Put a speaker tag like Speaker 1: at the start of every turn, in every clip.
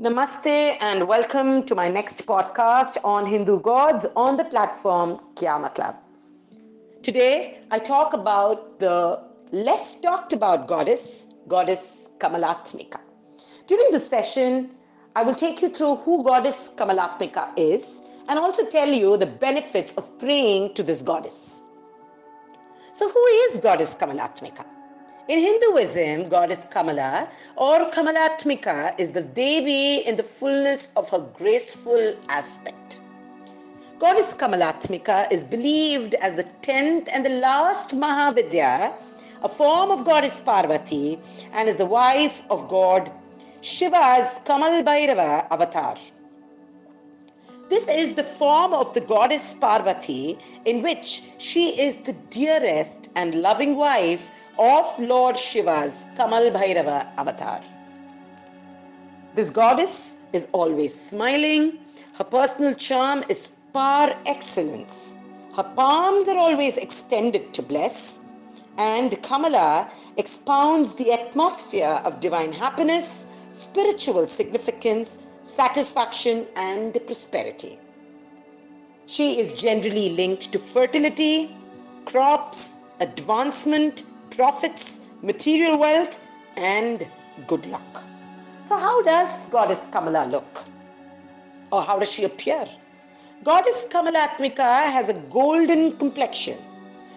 Speaker 1: Namaste and welcome to my next podcast on Hindu gods on the platform Kya Matlab. Today I talk about the less talked about goddess, goddess Kamalatmika. During this session, I will take you through who goddess Kamalatmika is and also tell you the benefits of praying to this goddess. So, who is goddess Kamalatmika? In Hinduism, goddess Kamala or Kamalatmika is the Devi in the fullness of her graceful aspect. Goddess Kamalatmika is believed as the tenth and the last Mahavidya, a form of goddess Parvati, and is the wife of god Shiva's Kamal Bhairava avatar. This is the form of the goddess Parvati, in which she is the dearest and loving wife of Lord Shiva's Kamal Bhairava avatar. This goddess is always smiling. Her personal charm is par excellence. Her palms are always extended to bless. And Kamala expounds the atmosphere of divine happiness, spiritual significance, satisfaction, and prosperity. She is generally linked to fertility, crops, advancement, profits, material wealth, and good luck. So, how does Goddess Kamala look? Or how does she appear? Goddess Kamalatmika has a golden complexion.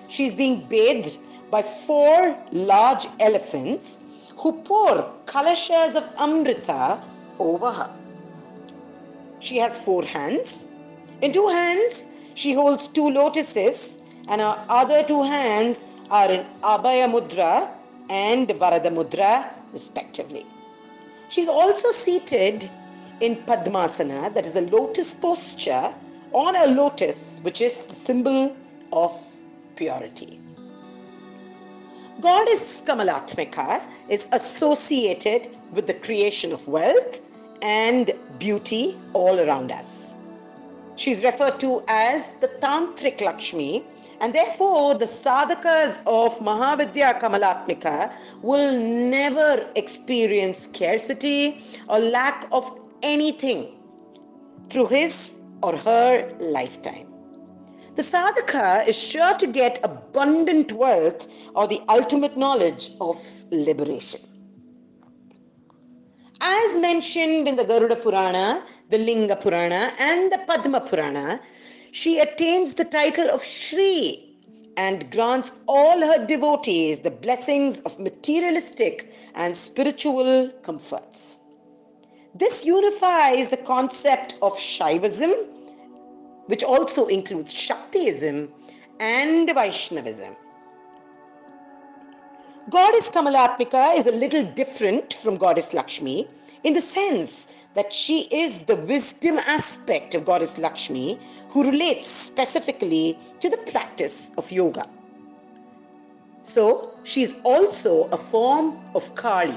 Speaker 1: She is being bathed by four large elephants who pour kalashas of Amrita over her. She has four hands. In two hands, she holds two lotuses, and her other two hands are in Abhaya Mudra and Varada Mudra, respectively. She's also seated in Padmasana, that is the lotus posture, on a lotus, which is the symbol of purity. Goddess Kamalatmika is associated with the creation of wealth and beauty all around us. She's referred to as the Tantric Lakshmi and therefore, the sadhakas of Mahavidya Kamalatmika will never experience scarcity or lack of anything through his or her lifetime. The sadhaka is sure to get abundant wealth or the ultimate knowledge of liberation. As mentioned in the Garuda Purana, the Linga Purana, and the Padma Purana, she attains the title of Shri and grants all her devotees the blessings of materialistic and spiritual comforts. This unifies the concept of Shaivism, which also includes Shaktiism and Vaishnavism. Goddess Kamalatmika is a little different from Goddess Lakshmi in the sense that she is the wisdom aspect of Goddess Lakshmi who relates specifically to the practice of yoga. So, she is also a form of Kali.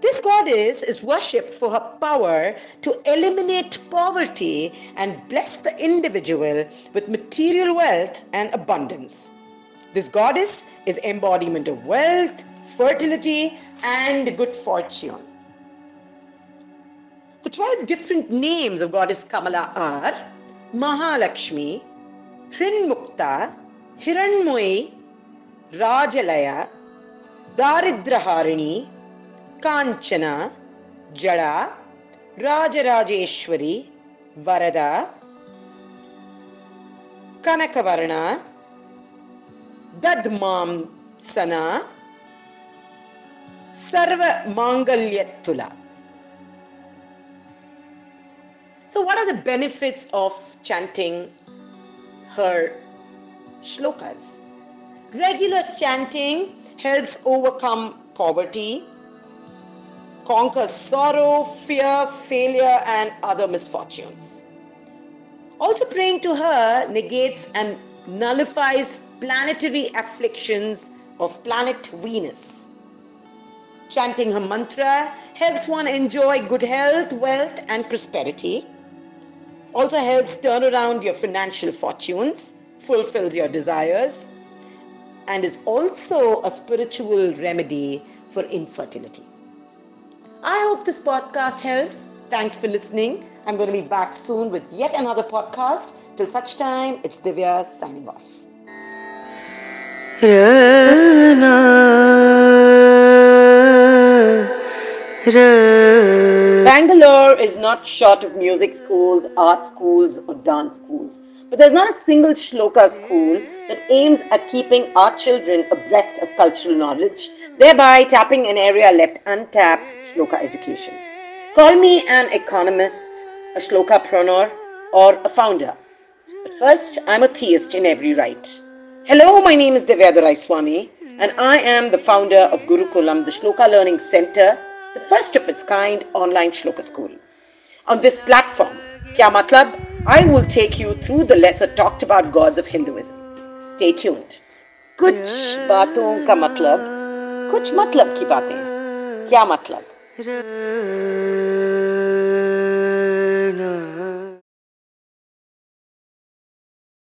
Speaker 1: This goddess is worshipped for her power to eliminate poverty and bless the individual with material wealth and abundance. This goddess is embodiment of wealth, fertility, and good fortune. The 12 different names of goddess Kamala are Mahalakshmi, Hrinmukta, Hiranmoyi, Rajalaya, Daridraharini, Kanchana, Jada, Rajarajeshwari, Varada, Kanakavarna, Dadmamsana, Sarva Mangalyatula. So, what are the benefits of chanting her shlokas? Regular chanting helps overcome poverty, conquer sorrow, fear, failure, and other misfortunes. Also, praying to her negates and nullifies planetary afflictions of planet Venus. Chanting her mantra helps one enjoy good health, wealth, and prosperity also helps turn around your financial fortunes, fulfills your desires, and is also a spiritual remedy for infertility. I hope this podcast helps. Thanks for listening. I'm going to be back soon with yet another podcast. Till such time, it's Divyaa signing off. Bangalore is not short of music schools, art schools, or dance schools. But there's not a single shloka school that aims at keeping our children abreast of cultural knowledge, thereby tapping an area left untapped shloka education. Call me an economist, a shloka pronor, or a founder. But first, I'm a theist in every right. Hello, my name is Divya Swami, and I am the founder of Gurukulam, the Shloka Learning Center the first of its kind online shloka school. On this platform, Kya Matlab, I will take you through the lesser talked about gods of Hinduism. Stay tuned. कुछ बातों का मतलब कुछ मतलब की बातें क्या मतलब रण